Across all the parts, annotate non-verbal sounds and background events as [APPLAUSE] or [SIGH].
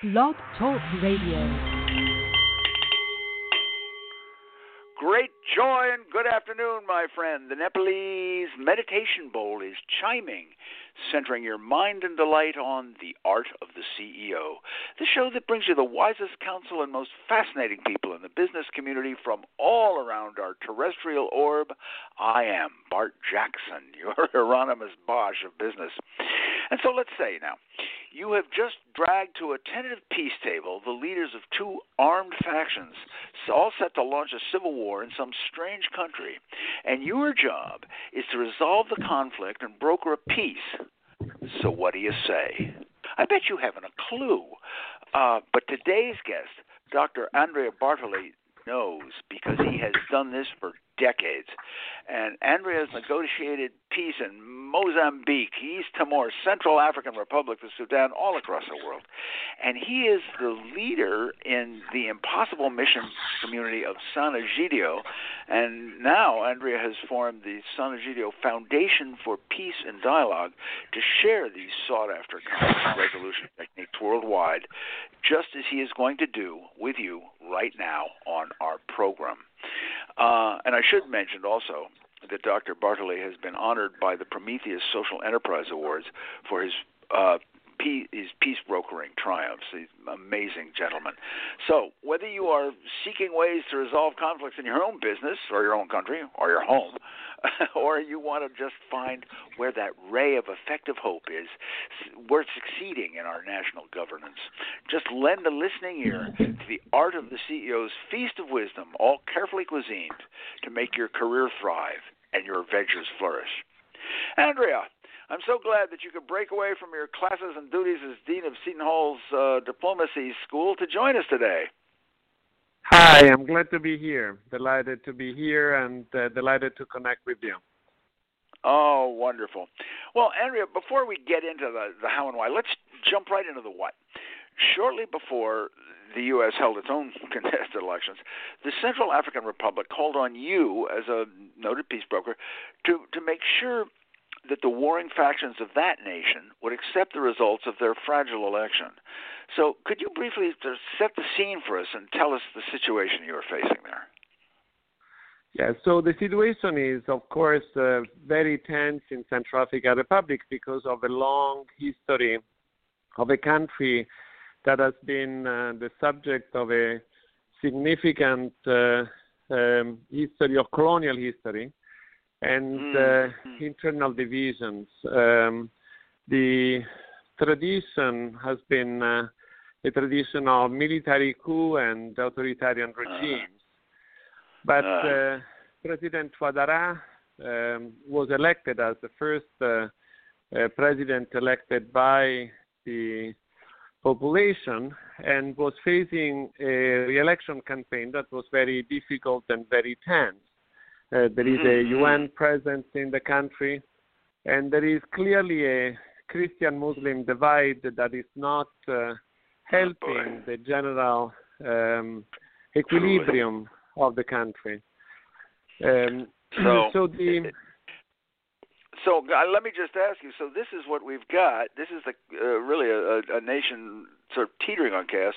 Blog Talk Radio. Great joy and good afternoon, my friend. The Nepalese meditation bowl is chiming, centering your mind and delight on the art of the CEO. The show that brings you the wisest counsel and most fascinating people in the business community from all around our terrestrial orb. I am Bart Jackson, [LAUGHS] your Hieronymus Bosch of business. And so let's say now, you have just dragged to a tentative peace table the leaders of two armed factions, all set to launch a civil war in some strange country, and your job is to resolve the conflict and broker a peace. So, what do you say? I bet you haven't a clue. Uh, but today's guest, Dr. Andrea Bartoli, knows because he has done this for decades. And Andrea has negotiated peace in Mozambique, East Timor, Central African Republic, the Sudan, all across the world. And he is the leader in the Impossible Mission community of Sant'Egidio. And now Andrea has formed the Sant'Egidio Foundation for Peace and Dialogue to share these sought after conflict resolution techniques worldwide, just as he is going to do with you right now on our program. Uh, and I should mention also that Dr. Bartoli has been honored by the Prometheus Social Enterprise Awards for his uh, his peace brokering triumphs. He's an amazing gentleman. So, whether you are seeking ways to resolve conflicts in your own business or your own country or your home, [LAUGHS] or you want to just find where that ray of effective hope is, we're succeeding in our national governance. Just lend a listening ear to the art of the CEO's feast of wisdom, all carefully cuisined to make your career thrive and your ventures flourish. Andrea, I'm so glad that you could break away from your classes and duties as Dean of Seton Hall's uh, Diplomacy School to join us today. Hi, I'm glad to be here. Delighted to be here and uh, delighted to connect with you. Oh, wonderful. Well, Andrea, before we get into the, the how and why, let's jump right into the what. Shortly before the U.S. held its own [LAUGHS] contested elections, the Central African Republic called on you, as a noted peace broker, to, to make sure that the warring factions of that nation would accept the results of their fragile election. So, could you briefly set the scene for us and tell us the situation you are facing there? Yeah, so the situation is, of course, uh, very tense in Central African Republic because of a long history of a country that has been uh, the subject of a significant uh, um, history of colonial history and mm-hmm. internal divisions. Um, the tradition has been uh, a tradition of military coup and authoritarian uh-huh. regimes. Uh, but uh, President Touadéra um, was elected as the first uh, uh, president elected by the population and was facing a re-election campaign that was very difficult and very tense. Uh, there is a UN mm-hmm. presence in the country, and there is clearly a Christian Muslim divide that is not uh, oh, helping the general um, equilibrium of the country. Um, [CLEARS THROAT] so, so the so uh, let me just ask you. So this is what we've got. This is the, uh, really a, a, nation sort of teetering on chaos,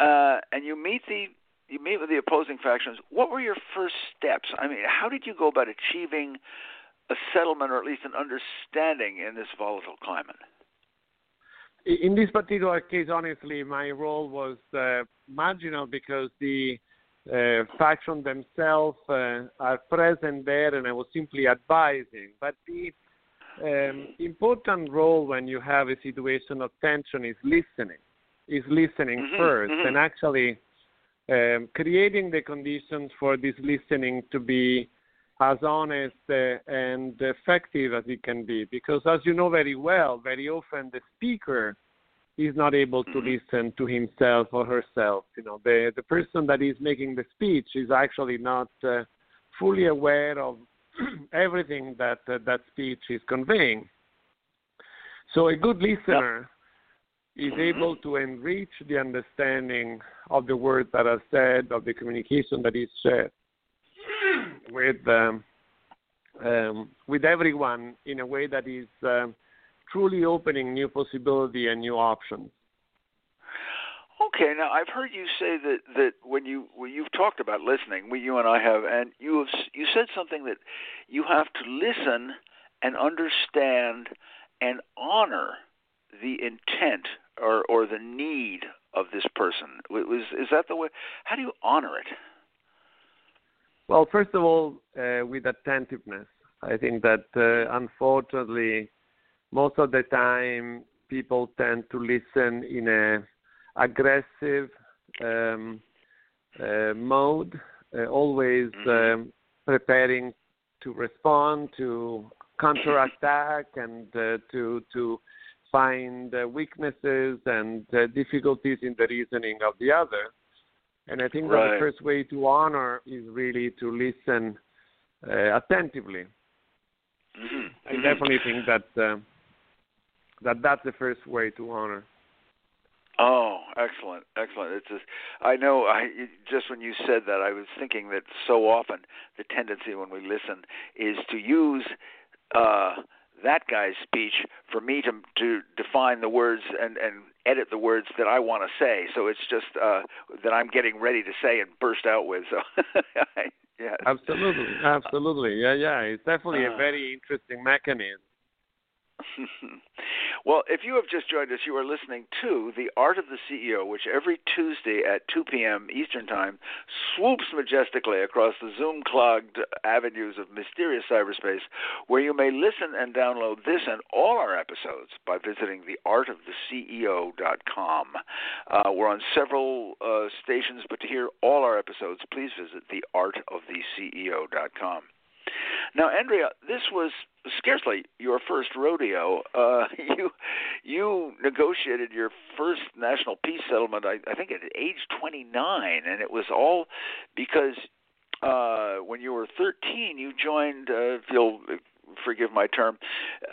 uh, and you meet the you meet with the opposing factions. What were your first steps? I mean, how did you go about achieving a settlement or at least an understanding in this volatile climate? In this particular case, honestly, my role was uh, marginal because the uh, faction themselves uh, are present there, and I was simply advising. But the um, important role when you have a situation of tension is listening. Is listening mm-hmm, 1st mm-hmm. and actually um, creating the conditions for this listening to be as honest uh, and effective as it can be. Because, as you know very well, very often the speaker is not able to mm-hmm. listen to himself or herself. You know, the the person that is making the speech is actually not uh, fully aware of [CLEARS THROAT] everything that uh, that speech is conveying. So, a good listener is able to enrich the understanding of the words that are said, of the communication that is shared with um, um, with everyone in a way that is um, truly opening new possibility and new options. Okay, now I've heard you say that that when you when you've talked about listening, we you and I have, and you have you said something that you have to listen and understand and honor the intent or or the need of this person. Was is that the way? How do you honor it? Well, first of all, uh, with attentiveness. I think that uh, unfortunately, most of the time, people tend to listen in a aggressive um, uh, mode, uh, always mm-hmm. um, preparing to respond, to counterattack, and uh, to to find uh, weaknesses and uh, difficulties in the reasoning of the other. And I think right. that the first way to honor is really to listen uh, attentively. Mm-hmm. I definitely think that uh, that that's the first way to honor. Oh, excellent, excellent. It's just, I know. I just when you said that, I was thinking that so often the tendency when we listen is to use uh, that guy's speech for me to to define the words and and edit the words that I want to say. So it's just uh, that I'm getting ready to say and burst out with. So [LAUGHS] yeah. Absolutely, absolutely. Yeah, yeah. It's definitely uh, a very interesting mechanism. [LAUGHS] well, if you have just joined us, you are listening to The Art of the CEO, which every Tuesday at 2 p.m. Eastern Time swoops majestically across the Zoom clogged avenues of mysterious cyberspace, where you may listen and download this and all our episodes by visiting theartoftheceo.com. Uh, we're on several uh, stations, but to hear all our episodes, please visit theartoftheceo.com. Now, Andrea, this was scarcely your first rodeo. Uh, [LAUGHS] you you negotiated your first national peace settlement, I, I think, at age 29, and it was all because uh, when you were 13, you joined. Uh, if you'll forgive my term,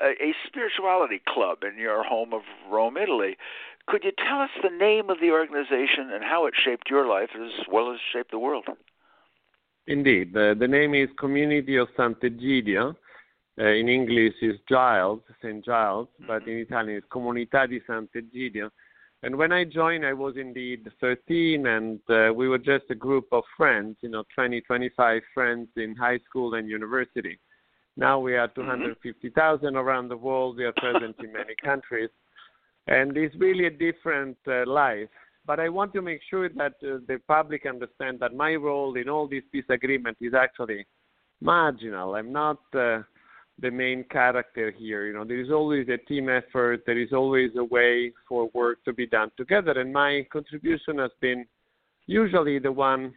a, a spirituality club in your home of Rome, Italy. Could you tell us the name of the organization and how it shaped your life as well as shaped the world? Indeed. The, the name is Community of Sant'Egidio. Uh, in English is Giles, St. Giles, but in Italian it's Comunità di Sant'Egidio. And when I joined, I was indeed 13, and uh, we were just a group of friends, you know, 20, 25 friends in high school and university. Now we are mm-hmm. 250,000 around the world. We are present in many countries. And it's really a different uh, life but I want to make sure that uh, the public understand that my role in all this peace agreements is actually marginal. I'm not uh, the main character here. You know, there is always a team effort. There is always a way for work to be done together, and my contribution has been usually the one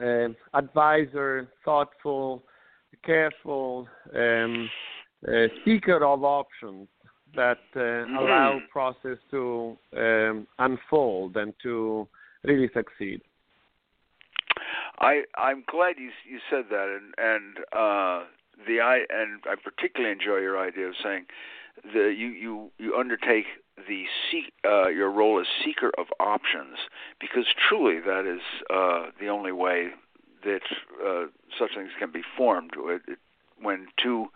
uh, advisor, thoughtful, careful, um, uh, seeker of options that uh, mm-hmm. allow process to um, unfold and to really succeed. I I'm glad you you said that and and uh, the I and I particularly enjoy your idea of saying the you you you undertake the seek uh, your role as seeker of options because truly that is uh, the only way that uh, such things can be formed when two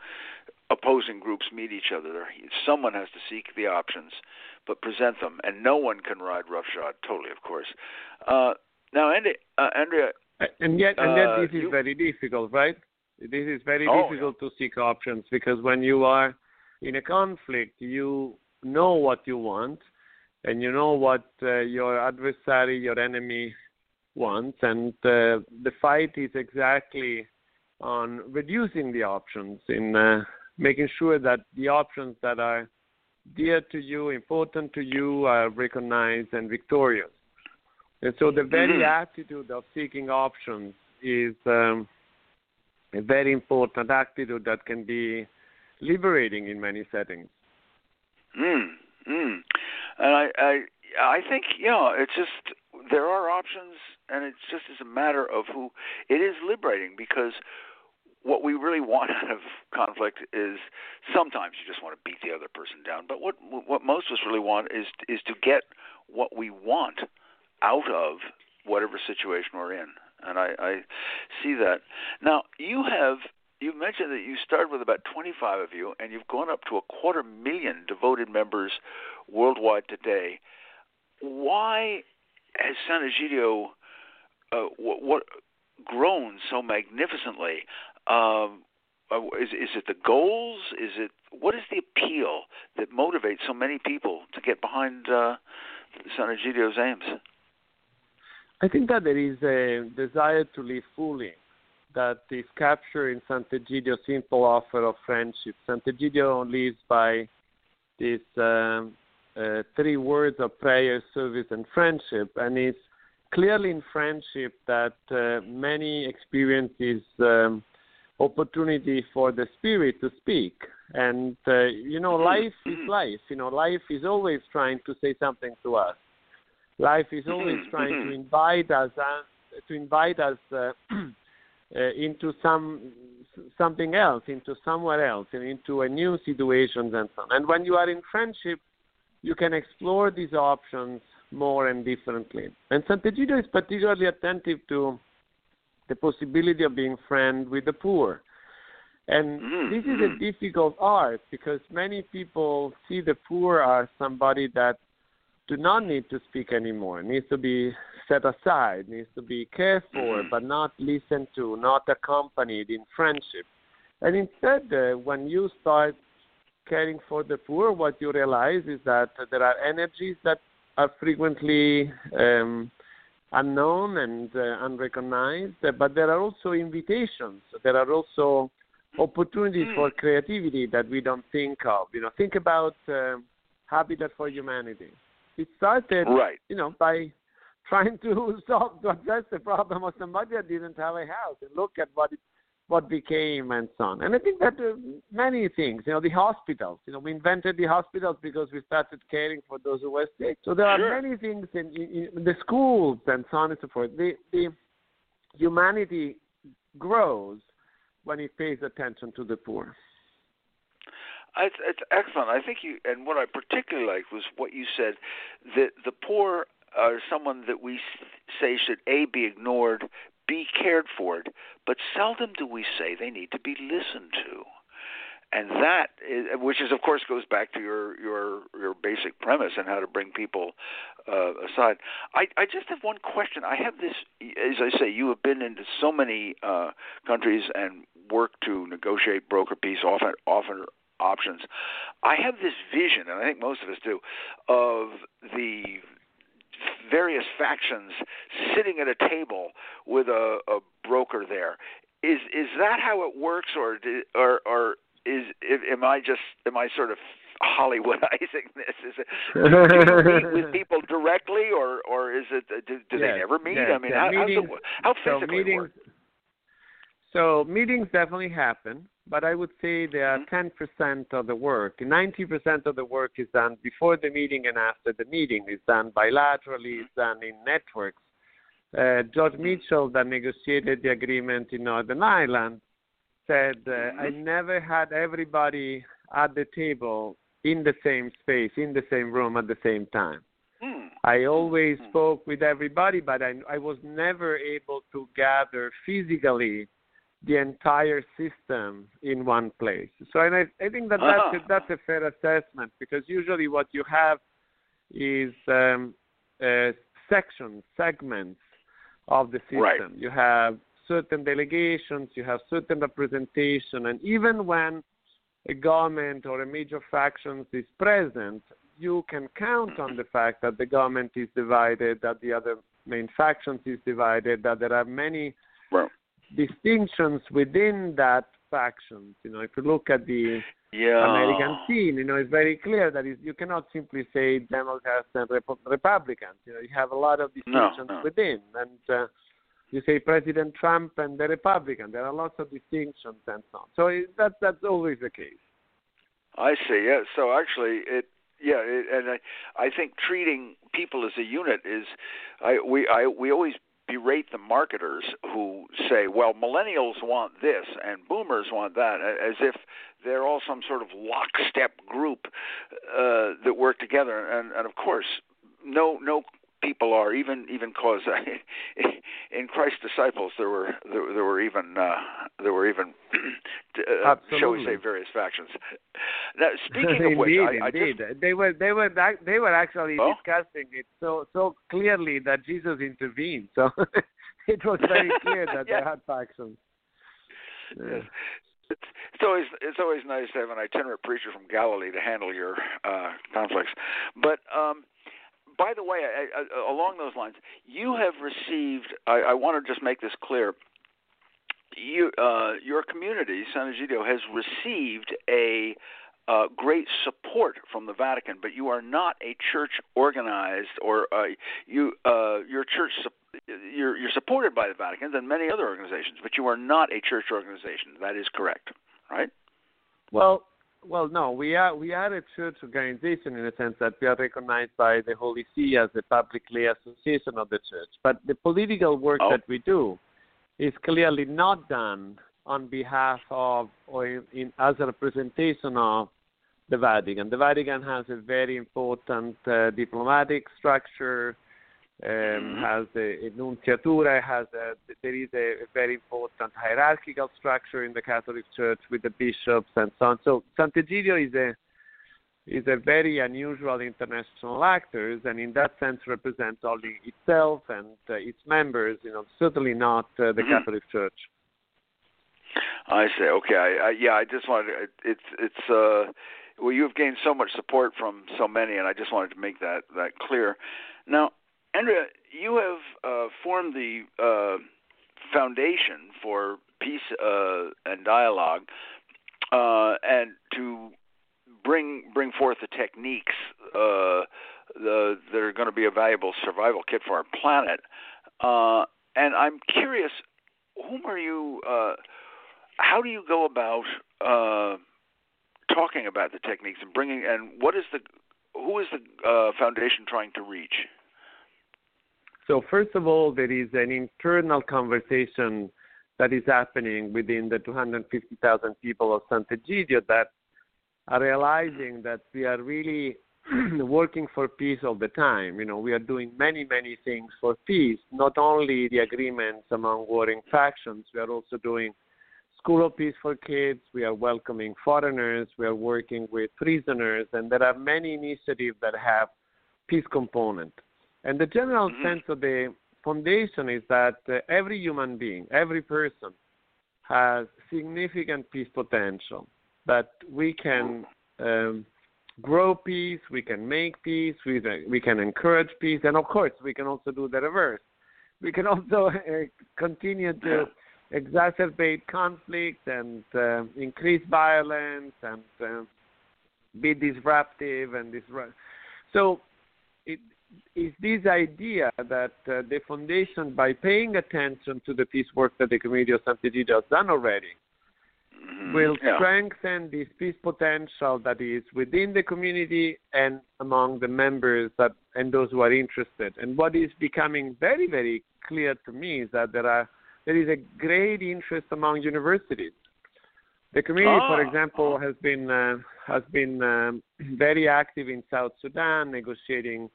opposing groups meet each other. Someone has to seek the options, but present them, and no one can ride roughshod. Totally, of course. Uh, now, Andy, uh, Andrea, and yet, and yet, uh, this is you, very difficult, right? This is very oh, difficult yeah. to seek options because when you are in a conflict, you know what you want, and you know what uh, your adversary, your enemy, wants, and uh, the fight is exactly on reducing the options in uh, making sure that the options that are dear to you, important to you, are recognized and victorious. And so the very mm-hmm. attitude of seeking options is um, a very important attitude that can be liberating in many settings. Mm, mm. And I, I, I think you know, it's just there are options, and it's just as a matter of who. It is liberating because what we really want [LAUGHS] out of conflict is sometimes you just want to beat the other person down, but what what most of us really want is is to get what we want out of whatever situation we're in, and I, I see that. Now you have you mentioned that you started with about 25 of you, and you've gone up to a quarter million devoted members worldwide today. Why has Sant'Egidio uh, what, what grown so magnificently? Um, uh, is is it the goals? Is it what is the appeal that motivates so many people to get behind uh, Sant'Egidio's aims? I think that there is a desire to live fully that is captured in Sant'Egidio's simple offer of friendship. Sant'Egidio lives by these um, uh, three words of prayer, service, and friendship, and it's clearly in friendship that uh, many experiences um, opportunity for the spirit to speak. And uh, you know, life is life. You know, life is always trying to say something to us. Life is always trying to invite us uh, to invite us uh, [CLEARS THROAT] uh, into some something else, into somewhere else, and into a new situation and so on. And when you are in friendship, you can explore these options more and differently. And Sant'Egidio is particularly attentive to the possibility of being friend with the poor. And mm-hmm. this is a difficult art because many people see the poor as somebody that do not need to speak anymore, It needs to be set aside, needs to be cared for, mm-hmm. but not listened to, not accompanied in friendship. And instead, uh, when you start caring for the poor, what you realize is that there are energies that are frequently um, unknown and uh, unrecognized, but there are also invitations. There are also opportunities for mm. creativity that we don't think of. You know, think about uh, Habitat for Humanity. It started, right. you know, by trying to [LAUGHS] solve to address the problem of somebody that didn't have a house and look at what it, what became and so on. And I think that uh, many things, you know, the hospitals. You know, we invented the hospitals because we started caring for those who were sick. So there sure. are many things in, in, in the schools and so on and so forth. The the humanity grows when it pays attention to the poor. It's, it's excellent. I think you, and what I particularly liked was what you said that the poor are someone that we say should a be ignored, be cared for, but seldom do we say they need to be listened to. And that, is, which is, of course, goes back to your your your basic premise and how to bring people uh, aside. I I just have one question. I have this, as I say, you have been into so many uh, countries and worked to negotiate broker peace, often often options. I have this vision, and I think most of us do, of the various factions sitting at a table with a, a broker there. Is is that how it works, or or or is am I just am I sort of Hollywoodizing this? Is it do meet [LAUGHS] with people directly, or or is it uh, do, do yes, they never meet? Yes, I mean, how, meetings, how physically so meetings, work? So meetings definitely happen, but I would say they are Mm-hmm. 10% of the work. 90% of the work is done before the meeting and after the meeting. It's done bilaterally, it's done in networks. Uh, George Mitchell, that negotiated the agreement in Northern Ireland, said, uh, Mm-hmm. I never had everybody at the table in the same space, in the same room at the same time. Hmm. I always spoke with everybody, but I, I was never able to gather physically the entire system in one place. So, and I, I think that that's, a, Ah. that's a fair assessment because usually what you have is um, uh, sections, segments of the system. Right. You have certain delegations, you have certain representation, and even when a government or a major faction is present, you can count on the fact that the government is divided, that the other main factions is divided, that there are many Right. Distinctions within that factions. You know, if you look at the Yeah. American scene, you know, it's very clear that you cannot simply say Democrats and Rep- Republicans. You know, you have a lot of distinctions no. within, and uh, you say President Trump and the Republican. There are lots of distinctions and so on. So it, that that's always the case. I see. Yeah. So actually, it yeah, it, and I I think treating people as a unit is I we I we always berate the marketers who say, well, millennials want this and boomers want that, as if they're all some sort of lockstep group uh, that work together. And, and of course, no no people are even even cause [LAUGHS] in Christ's disciples there were there, there were even uh, there were even [CLEARS THROAT] uh, shall we say various factions. Now, speaking [LAUGHS] indeed, of which, I, I just, they were they were they were actually oh? discussing it so so clearly that Jesus intervened. So [LAUGHS] it was very clear that yeah. they had factions. Yes. It's, it's always it's always nice to have an itinerant preacher from Galilee to handle your uh, conflicts. But um, by the way, I, I, along those lines, you have received. I, I want to just make this clear. You, uh, your community, Sant'Egidio, has received a uh, great support from the Vatican, but you are not a church organized, or uh, you uh, your church you're you're supported by the Vatican and many other organizations, but you are not a church organization. That is correct, right? Well, well, no, we are we are a church organization in the sense that we are recognized by the Holy See as a publicly association of the church. But the political work oh. that we do is clearly not done on behalf of or in, in, as a representation of the Vatican. The Vatican has a very important uh, diplomatic structure, um, Mm-hmm. has a, a nunciatura, has a, there is a, a, very important hierarchical structure in the Catholic Church with the bishops and so on. So Sant'Egidio is a is a very unusual international actor, and in that sense represents only itself and uh, its members. You know, certainly not uh, the mm-hmm. Catholic Church. I say, okay, I, I, yeah, I just wanted to, it's it's uh, well, you have gained so much support from so many, and I just wanted to make that that clear. Now, Andrea, you have uh, formed the uh, foundation for peace uh, and dialogue, uh, and to bring bring forth the techniques uh, the, that are going to be a valuable survival kit for our planet. Uh, and I'm curious, whom are you? how do you go about talking about the techniques and bringing? And what is the who is the foundation trying to reach? So first of all, there is an internal conversation that is happening within the 250,000 people of Sant'Egidio that are realizing that we are really [CLEARS THROAT] working for peace all the time. You know, we are doing many, many things for peace, not only the agreements among warring factions, we are also doing school of peace for kids, we are welcoming foreigners, we are working with prisoners, and there are many initiatives that have peace component. And the general mm-hmm. sense of the foundation is that uh, every human being, every person, has significant peace potential. That we can um, grow peace, we can make peace, we, we can encourage peace, and of course, we can also do the reverse. We can [LAUGHS] also uh, continue to [LAUGHS] exacerbate conflict and uh, increase violence and uh, be disruptive and disrupt. So is this idea that uh, the foundation, by paying attention to the peace work that the community of Sant'Egidio has done already, mm-hmm. will yeah. strengthen this peace potential that is within the community and among the members that and those who are interested. And what is becoming very, very clear to me is that there are there is a great interest among universities. The community, oh. for example, has been uh, has been um, [CLEARS THROAT] very active in South Sudan, negotiating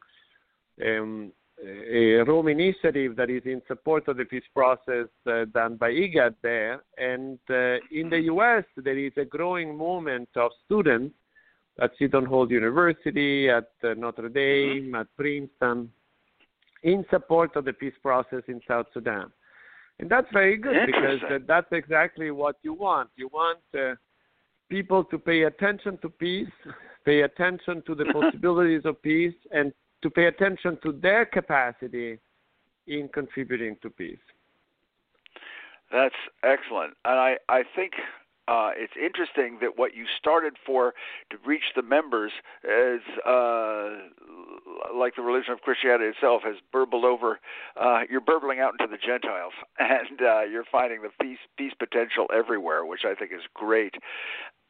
um, a Rome initiative that is in support of the peace process uh, done by IGAD there. And uh, in the U.S., there is a growing movement of students at Seton Hall University, at uh, Notre Dame, at Princeton, in support of the peace process in South Sudan. And that's very good because that's exactly what you want. You want uh, people to pay attention to peace, pay attention to the [LAUGHS] possibilities of peace, and to pay attention to their capacity in contributing to peace. That's excellent. And I, I think uh, it's interesting that what you started for to reach the members is uh, like the religion of Christianity itself has burbled over. Uh, you're burbling out into the Gentiles, [LAUGHS] and uh, you're finding the peace peace potential everywhere, which I think is great.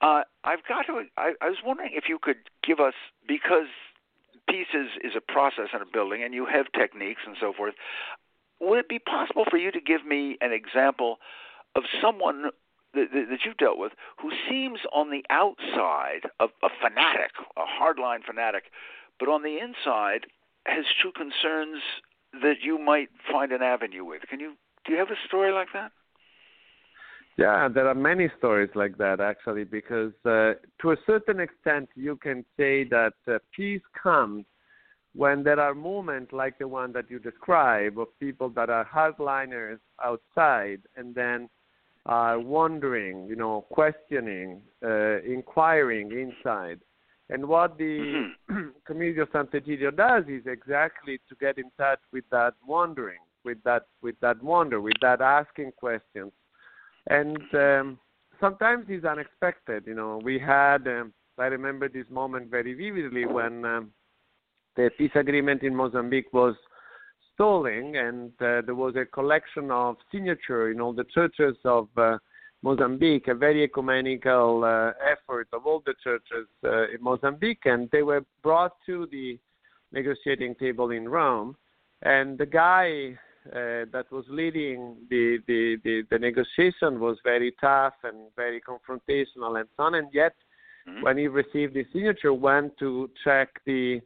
Uh, I've got to. I, I was wondering if you could give us because peace is, is a process in a building, and you have techniques and so forth. Would it be possible for you to give me an example of someone that, that you've dealt with who seems on the outside of a fanatic, a hardline fanatic, but on the inside has true concerns that you might find an avenue with? Can you do you have a story like that? Yeah, there are many stories like that actually, because uh, to a certain extent, you can say that uh, peace comes when there are moments like the one that you describe of people that are hardliners outside and then are wondering, you know, questioning, uh, inquiring inside. And what the mm-hmm. [CLEARS THROAT] of Sant'Egidio does is exactly to get in touch with that wondering, with that with that wonder, with that asking questions and um, sometimes it's unexpected. You know, we had um, I remember this moment very vividly when um, the peace agreement in Mozambique was stalling, and uh, there was a collection of signature in all the churches of uh, Mozambique, a very ecumenical uh, effort of all the churches uh, in Mozambique, and they were brought to the negotiating table in Rome. And the guy that was leading the, the, the, the, negotiation was very tough and very confrontational and so on. And yet, mm-hmm. when he received the signature, went to check the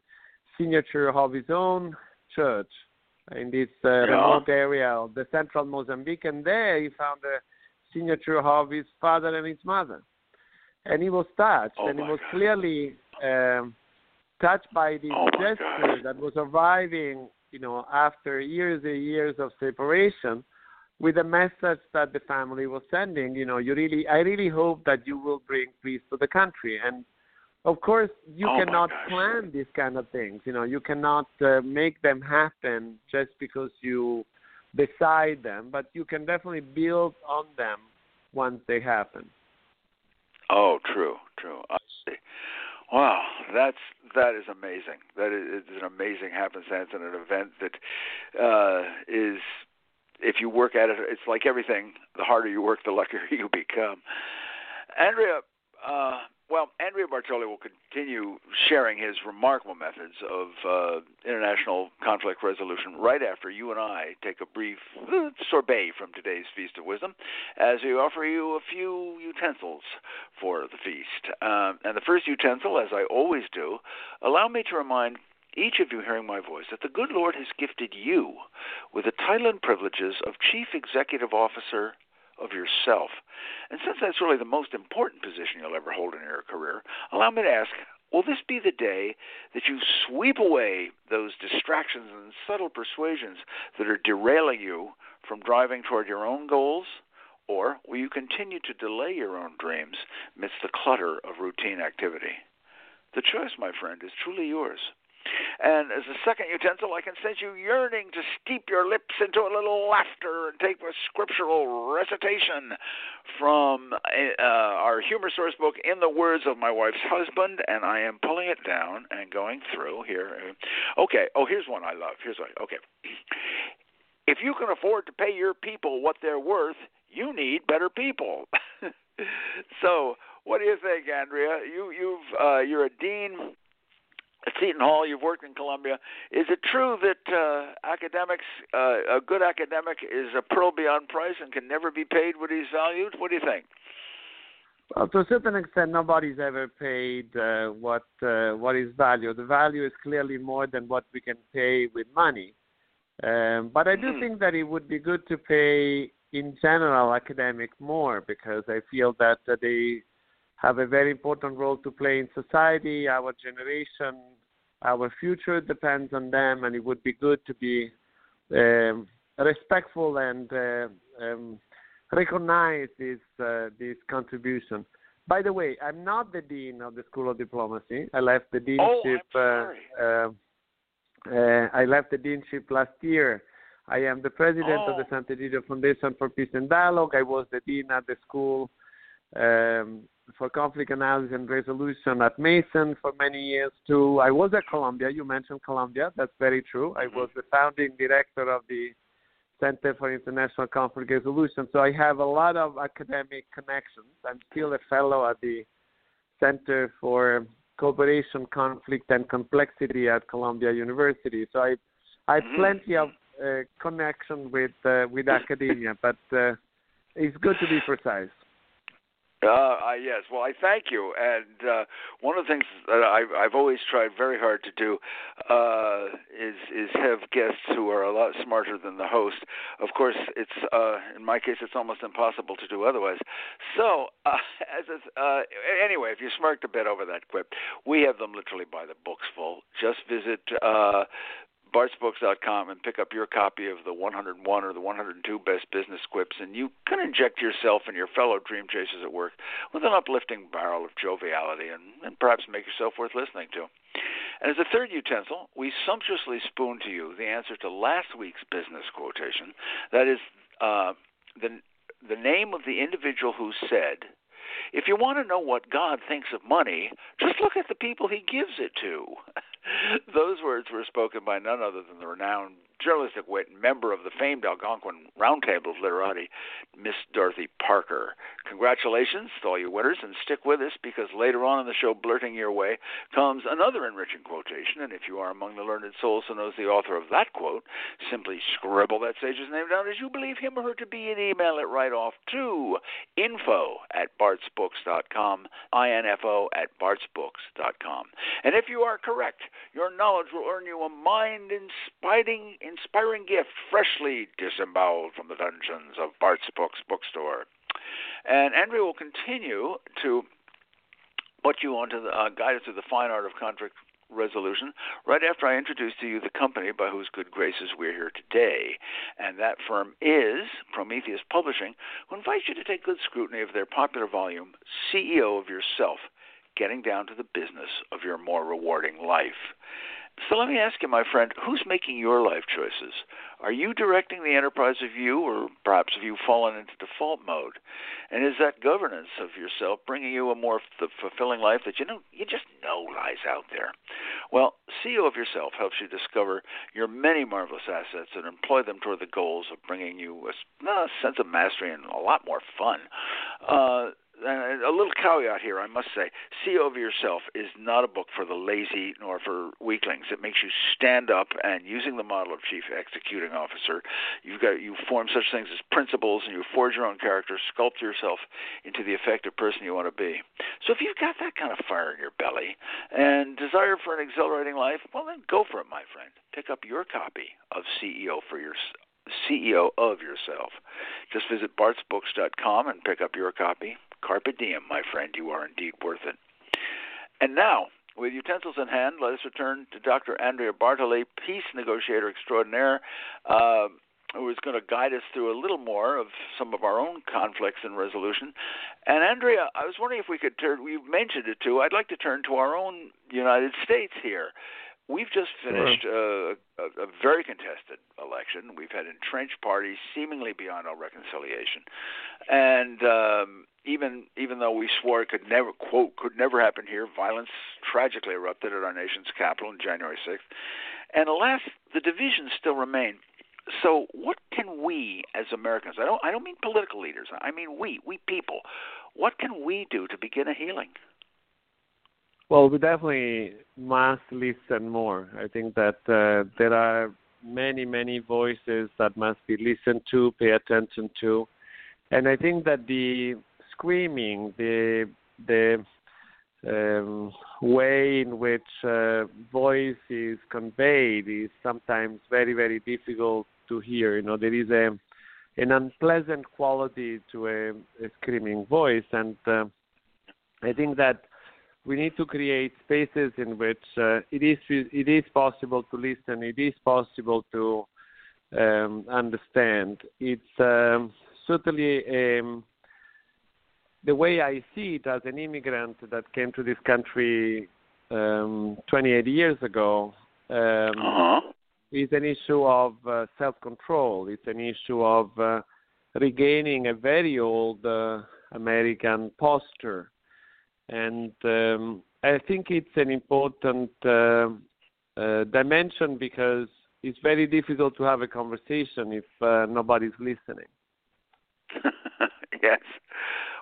signature of his own church in this uh, yeah. remote area of the central Mozambique, and there he found the signature of his father and his mother. And he was touched, oh and he was God. clearly um, touched by this oh gesture that was arriving you know, after years and years of separation, with the message that the family was sending, you know, you really, I really hope that you will bring peace to the country. And of course, you oh cannot plan these kind of things. You know, you cannot uh, make them happen just because you decide them, but you can definitely build on them once they happen. Oh, true, true. I see. Wow, that's that is amazing. That is an amazing happenstance and an event that uh, is, if you work at it, it's like everything. The harder you work, the luckier [LAUGHS] you become. Andrea, uh, well, Andrea Bartoli will continue sharing his remarkable methods of uh, international conflict resolution right after you and I take a brief uh, sorbet from today's Feast of Wisdom as we offer you a few utensils for the feast. Um, and the first utensil, as I always do, allow me to remind each of you hearing my voice that the good Lord has gifted you with the title and privileges of Chief Executive Officer of yourself. And since that's really the most important position you'll ever hold in your career, allow me to ask Will this be the day that you sweep away those distractions and subtle persuasions that are derailing you from driving toward your own goals? Or will you continue to delay your own dreams amidst the clutter of routine activity? The choice, my friend, is truly yours. And as a second utensil, I can sense you yearning to steep your lips into a little laughter and take a scriptural recitation from uh, our humor source book in the words of my wife's husband, and I am pulling it down and going through here. Okay, oh, here's one I love. Here's one. Okay. If you can afford to pay your people what they're worth, you need better people. [LAUGHS] so, what do you think, Andrea? You you've uh, you're a dean at Seton Hall, you've worked in Columbia. Is it true that uh, academics, uh, a good academic, is a pearl beyond price and can never be paid what he's valued? What do you think? Well, to a certain extent, nobody's ever paid uh, what uh, what is value. The value is clearly more than what we can pay with money. Um, but I do mm-hmm. think that it would be good to pay, in general, academic more because I feel that uh, they have a very important role to play in society. Our generation, our future depends on them, and it would be good to be um, respectful and uh, um, recognize this uh, this contribution. By the way, I'm not the dean of the School of Diplomacy. I left the deanship. Oh, uh, uh, I left the deanship last year. I am the president oh. of the Sant'Egidio Foundation for Peace and Dialogue. I was the dean at the school um, for conflict analysis and resolution at Mason for many years too. I was at Columbia. You mentioned Columbia. That's very true. I was the founding director of the Center for International Conflict Resolution. So I have a lot of academic connections. I'm still a fellow at the Center for Cooperation, Conflict, and Complexity at Columbia University. So I I have mm-hmm. plenty of uh, connection with uh, with academia, but uh, it's good to be precise. Uh, uh, yes. Well, I thank you. And uh, one of the things that I've, I've always tried very hard to do uh, is is have guests who are a lot smarter than the host. Of course, it's uh, in my case, it's almost impossible to do otherwise. So, uh, [LAUGHS] as uh, anyway, if you smirked a bit over that quip, we have them literally by the books full. Just visit. Uh, bartsbooks.com and pick up your copy of the 101 or the 102 best business quips, and you can inject yourself and your fellow dream chasers at work with an uplifting barrel of joviality and, and perhaps make yourself worth listening to. And as a third utensil, we sumptuously spoon to you the answer to last week's business quotation. That is uh, the the name of the individual who said, "If you want to know what God thinks of money, just look at the people He gives it to." [LAUGHS] [LAUGHS] Those words were spoken by none other than the renowned journalistic wit member of the famed Algonquin Roundtable of Literati, Miss Dorothy Parker. Congratulations to all you winners, and stick with us because later on in the show, Blurting Your Way, comes another enriching quotation. And if you are among the learned souls who knows the author of that quote, simply scribble that sage's name down as you believe him or her to be and email it right off to info at bartsbooks.com, info at bartsbooks.com. And if you are correct, your knowledge will earn you a mind inspiring, inspiring gift freshly disemboweled from the dungeons of Bart's Books bookstore. And Andrea will continue to put you onto the uh, guide through the fine art of conflict resolution right after I introduce to you the company by whose good graces we're here today. And that firm is Prometheus Publishing, who invites you to take good scrutiny of their popular volume, CEO of Yourself Getting Down to the Business of Your More Rewarding Life. So let me ask you, my friend, who's making your life choices? Are you directing the enterprise of you, or perhaps have you fallen into default mode? And is that governance of yourself bringing you a more f- fulfilling life that you know you just know lies out there? Well, CEO of yourself helps you discover your many marvelous assets and employ them toward the goals of bringing you a, a sense of mastery and a lot more fun. Uh, Uh, a little caveat here, I must say, CEO of Yourself is not a book for the lazy nor for weaklings. It makes you stand up and using the model of chief executing officer, you've got you form such things as principles and you forge your own character, sculpt yourself into the effective person you want to be. So if you've got that kind of fire in your belly and desire for an exhilarating life, well then go for it, my friend. Pick up your copy of CEO for your CEO of yourself. Just visit bartsbooks.com and pick up your copy. Carpe diem, my friend. You are indeed worth it. And now, with utensils in hand, let us return to Dr. Andrea Bartoli, peace negotiator extraordinaire, uh, who is going to guide us through a little more of some of our own conflicts and resolution. And Andrea, I was wondering if we could turn, we mentioned it too, I'd like to turn to our own United States here. We've just finished uh, a, a, very contested election. We've had entrenched parties seemingly beyond all reconciliation, and um, even even though we swore it could never quote could never happen here, violence tragically erupted at our nation's capital on January 6th, and alas, the divisions still remain. So, what can we as Americans? I don't I don't mean political leaders. I mean we we people. What can we do to begin a healing? Well, we definitely must listen more. I think that uh, there are many, many voices that must be listened to, pay attention to, and I think that the screaming, the the um, way in which uh, voice is conveyed is sometimes very, very difficult to hear. You know, there is a an unpleasant quality to a, a screaming voice, and uh, I think that we need to create spaces in which uh, it is it is possible to listen. It is possible to um, understand. It's um, certainly um, the way I see it as an immigrant that came to this country um, 28 years ago. Um, uh-huh. Is an issue of uh, self-control. It's an issue of uh, regaining a very old uh, American posture I think it's an important uh, uh, dimension because it's very difficult to have a conversation if uh, nobody's listening. [LAUGHS] yes.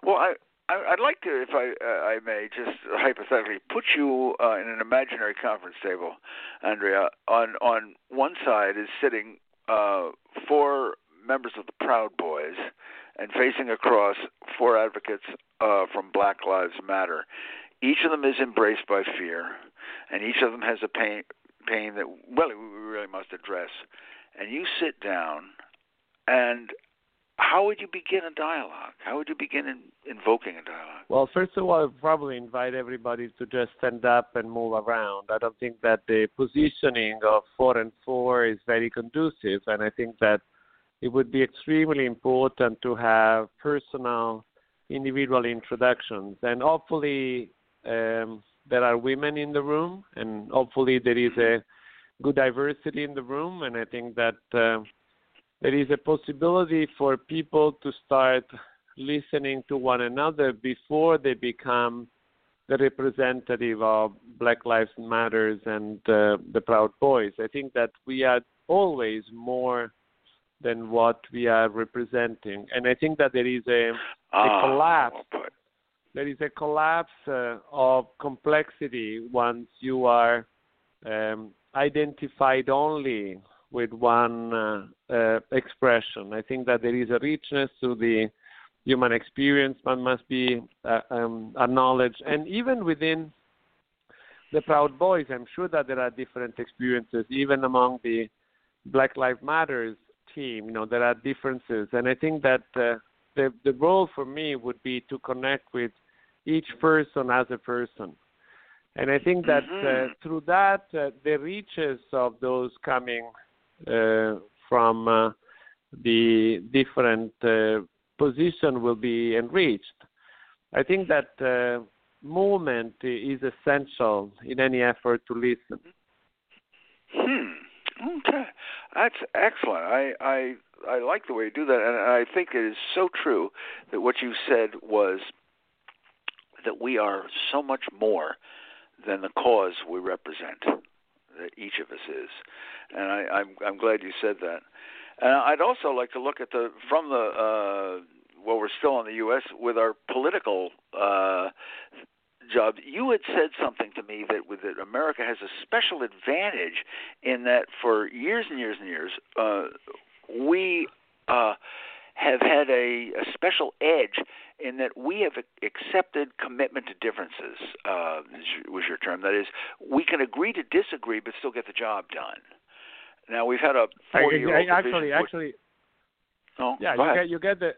Well, I, I, would like to, if I, I may, just hypothetically put you in an imaginary conference table, Andrea. On on one side is sitting four members of the Proud Boys, and facing across four advocates uh, from Black Lives Matter. Each of them is embraced by fear, and each of them has a pain pain that well we really must address. And you sit down, and how would you begin a dialogue? How would you begin in, invoking a dialogue? Well, first of all, I'd probably invite everybody to just stand up and move around. I don't think that the positioning of four and four is very conducive, and I think that it would be extremely important to have personal, individual introductions, and hopefully um, there are women in the room, and hopefully there is a good diversity in the room, and I think that. Uh, there is a possibility for people to start listening to one another before they become the representative of Black Lives Matters and uh, the Proud Boys. I think that we are always more than what we are representing, and I think that there is a, a ah, collapse. Well there is a collapse uh, of complexity once you are um, identified only with one uh, uh, expression. I think that there is a richness to the human experience that must be uh, um, acknowledged, and even within the Proud Boys, I'm sure that there are different experiences, even among the Black Lives Matters team. You know, there are differences, and I think that uh, the the role for me would be to connect with each person as a person. And I think that mm-hmm. uh, through that, uh, the reaches of those coming uh, from uh, the different uh, position will be enriched. I think that movement is essential in any effort to listen. Hmm. Okay, that's excellent. I I I like the way you do that, and I think it is so true that what you said was that we are so much more than the cause we represent that each of us is, and I, I'm I'm glad you said that. And I'd also like to look at the from the uh, well, we're still in the U.S. with our political uh, jobs. You had said something to me that with that America has a special advantage in that for years and years and years uh, we uh, have had a, a special edge in that we have accepted commitment to differences. Uh, was your term? That is, we can agree to disagree, but still get the job done. Now we've had a forty-year-old actually, actually. Oh, yeah, you get you get the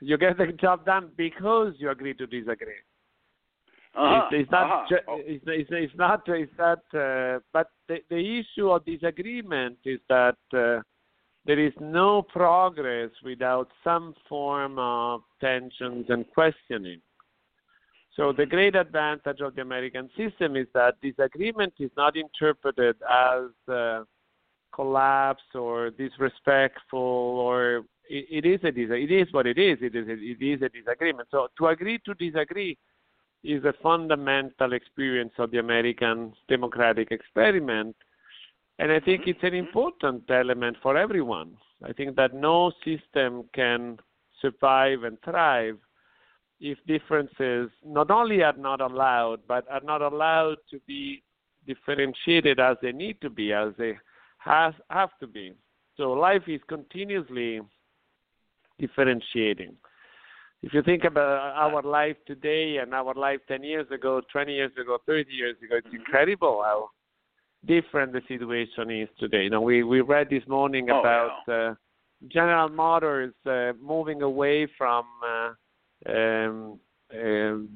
you get the job done because you agree to disagree. Uh-huh, it's, it's, not. uh-huh. Oh. it's, it's, it's not. It's not. Uh, but the the issue of disagreement is that. Uh, there is no progress without some form of tensions and questioning. So the great advantage of the American system is that disagreement is not interpreted as uh, collapse or disrespectful or it, it is a it is what it is. It is a, it is a disagreement. So to agree to disagree is a fundamental experience of the American democratic experiment and I think mm-hmm. it's an mm-hmm. important element for everyone. I think that no system can survive and thrive if differences not only are not allowed, but are not allowed to be differentiated as they need to be, as they has, have to be. So life is continuously differentiating. If you think about our life today and our life 10 years ago, 20 years ago, 30 years ago, it's incredible how different the situation is today. You know, we we read this morning oh, about uh, General Motors uh, moving away from uh, um, um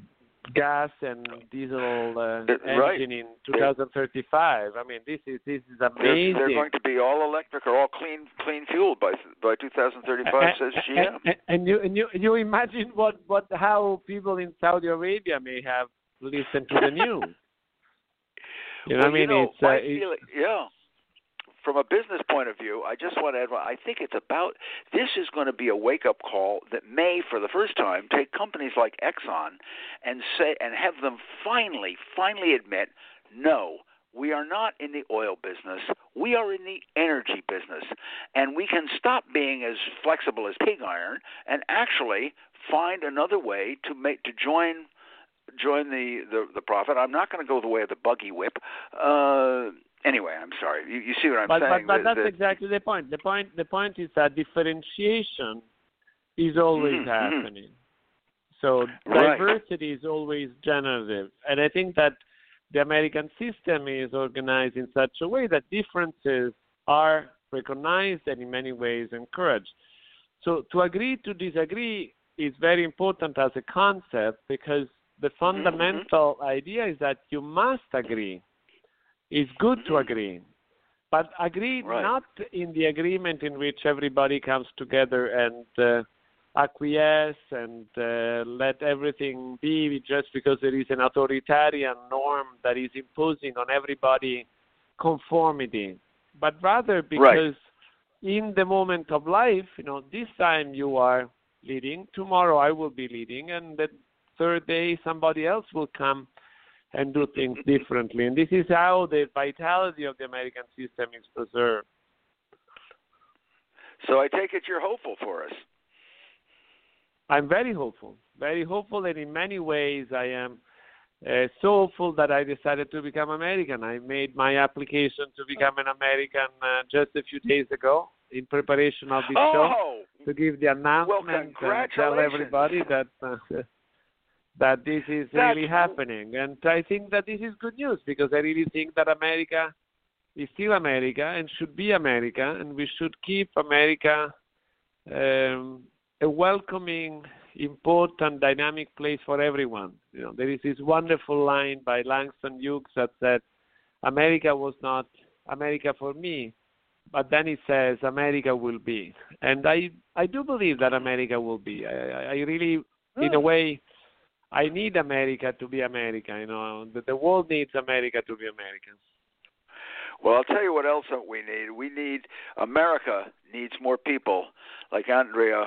gas and diesel uh, right. engine in 2035. I mean, this is this is They're, amazing. they're going to be all electric or all clean clean fuel by by 2035, and, says GM. And, and you and you you imagine what what how people in Saudi Arabia may have listened to the news. [LAUGHS] You know well, what I mean? You know, it's uh, feeling, yeah. From a business point of view, I just want to add. I think it's about this is going to be a wake up call that may, for the first time, take companies like Exxon and say and have them finally, finally admit, no, we are not in the oil business. We are in the energy business. And we can stop being as flexible as pig iron and actually find another way to make to join join the the, the profit. I'm not going to go the way of the buggy whip. Uh, anyway, I'm sorry. You, you see what I'm but, saying? But, but that, that's that, exactly the point. The point the point is that differentiation is always Mhm, mhm. happening. So Right. diversity is always generative, and I think that the American system is organized in such a way that differences are recognized and in many ways encouraged. So to agree to disagree is very important as a concept because the fundamental idea is that you must agree. It's good to Mhm. agree. But agree Right. not in the agreement in which everybody comes together and uh, acquiesce and uh, let everything be just because there is an authoritarian norm that is imposing on everybody conformity, but rather because in the moment of life, you know, this time you are leading, tomorrow I will be leading, and the third day somebody else will come and do things differently. And this is how the vitality of the American system is preserved. So I take it you're hopeful for us. I'm very hopeful, very hopeful, and in many ways I am uh, so hopeful that I decided to become American. I made my application to become an American uh, just a few days ago in preparation of this show Oh, to give the announcement and tell everybody that uh, [LAUGHS] that this is That's really happening. And I think that this is good news because I really think that America is still America and should be America, and we should keep America um, a welcoming, important, dynamic place for everyone. You know, there is this wonderful line by Langston Hughes that said, "America was not America for me." But then it says America will be, and I I do believe that America will be. I, I I really, in a way, I need America to be America. You know, the, the world needs America to be American. Well, I'll tell you what else we need. We need America needs more people like Andrea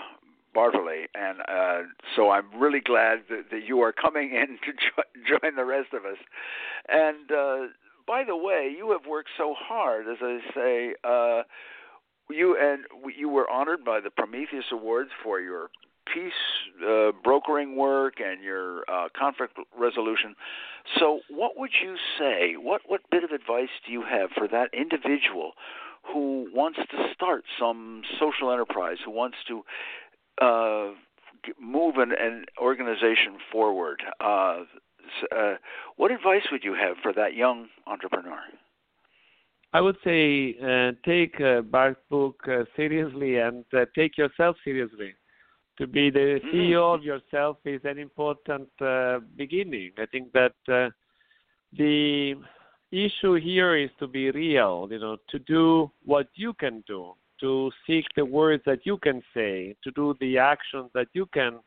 Bartoli, and uh, so I'm really glad that, that you are coming in to [LAUGHS] jo- join the rest of us. And uh, by the way, you have worked so hard, as I say. Uh, you and you were honored by the Prometheus Awards for your peace uh, brokering work and your uh, conflict resolution. So, what would you say? What what bit of advice do you have for that individual who wants to start some social enterprise, who wants to uh, move an, an organization forward? Uh, uh, what advice would you have for that young entrepreneur? I would say uh, take uh, Bart's book uh, seriously and uh, take yourself seriously. To be the Mhm. CEO of yourself is an important uh, beginning. I think that uh, the issue here is to be real, you know, to do what you can do, to seek the words that you can say, to do the actions that you can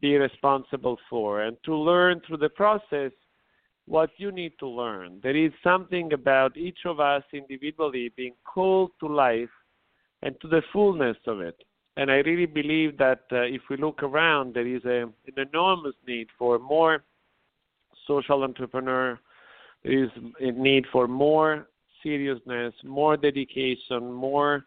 be responsible for, and to learn through the process what you need to learn. There is something about each of us individually being called to life and to the fullness of it. And I really believe that uh, if we look around, there is a, an enormous need for more social entrepreneur. There is a need for more seriousness, more dedication, more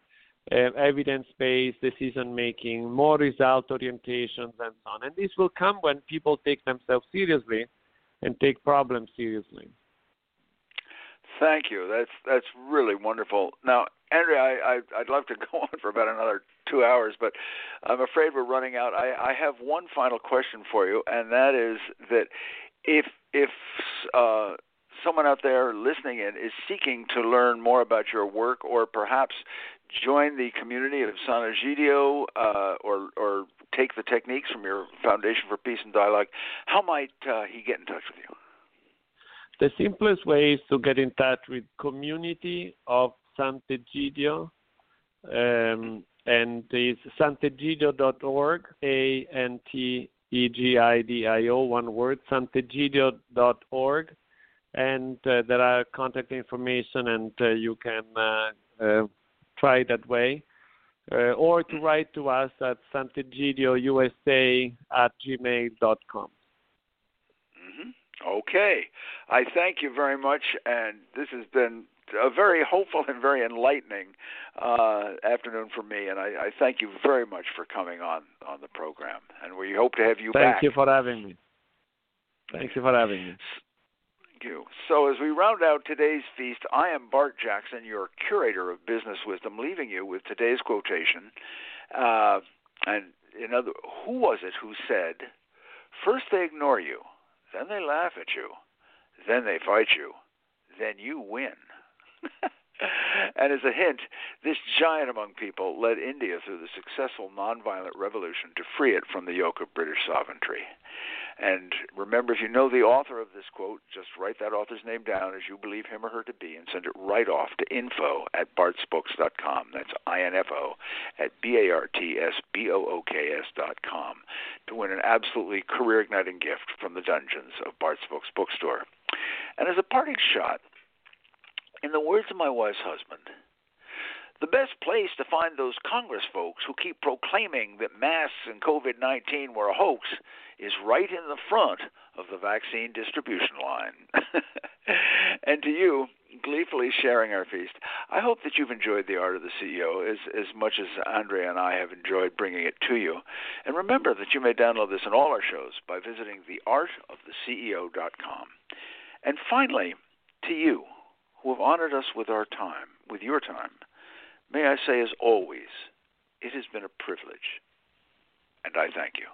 uh, evidence-based decision making, more result orientations, and so on. And this will come when people take themselves seriously and take problems seriously. Thank you. That's that's really wonderful. Now, Andrea, I, I I'd love to [LAUGHS] go on for about another two hours, but I'm afraid we're running out. I, I have one final question for you, and that is that if if uh, someone out there listening in is seeking to learn more about your work, or perhaps join the community of Sant'Egidio, uh, or or take the techniques from your Foundation for Peace and Dialogue, how might uh, he get in touch with you? The simplest way is to get in touch with community of Sant'Egidio, um, and it's sant'egidio.org, A N T E G I D I O, one word, sant'egidio.org, and uh, there are contact information, and uh, you can uh, uh, try that way. Uh, or to write to us at sant'egidiousa at gmail.com. Mm-hmm. Okay. I thank you very much, and this has been a very [LAUGHS] hopeful and very enlightening uh, afternoon for me, and I, I thank you very much for coming on on the program, and we hope to have you back. Thank back. you for having me. Thank you for having me. Thank you. So, as we round out today's feast, I am Bart Jackson, your curator of business wisdom, leaving you with today's quotation. Uh, and in other, who was it who said, first they ignore you, then they laugh at you, then they fight you, then you win. [LAUGHS] and as a hint, this giant among people led India through the successful nonviolent revolution to free it from the yoke of British sovereignty. And remember, if you know the author of this quote, just write that author's name down as you believe him or her to be and send it right off to info at bartsbooks.com. That's I-N-F-O at B-A-R-T-S-B-O-O-K-S dot com to win an absolutely career-igniting gift from the dungeons of Bart's Books Bookstore. And as a parting shot, in the words of my wife's husband, the best place to find those Congress folks who keep proclaiming that masks and COVID 19 were a hoax is right in the front of the vaccine distribution line. [LAUGHS] and to you, gleefully sharing our feast, I hope that you've enjoyed The Art of the CEO as, as much as Andrea and I have enjoyed bringing it to you. And remember that you may download this and all our shows by visiting theartoftheceo.com. And finally, to you, who have honored us with our time, with your time, may I say, as always, it has been a privilege, and I thank you.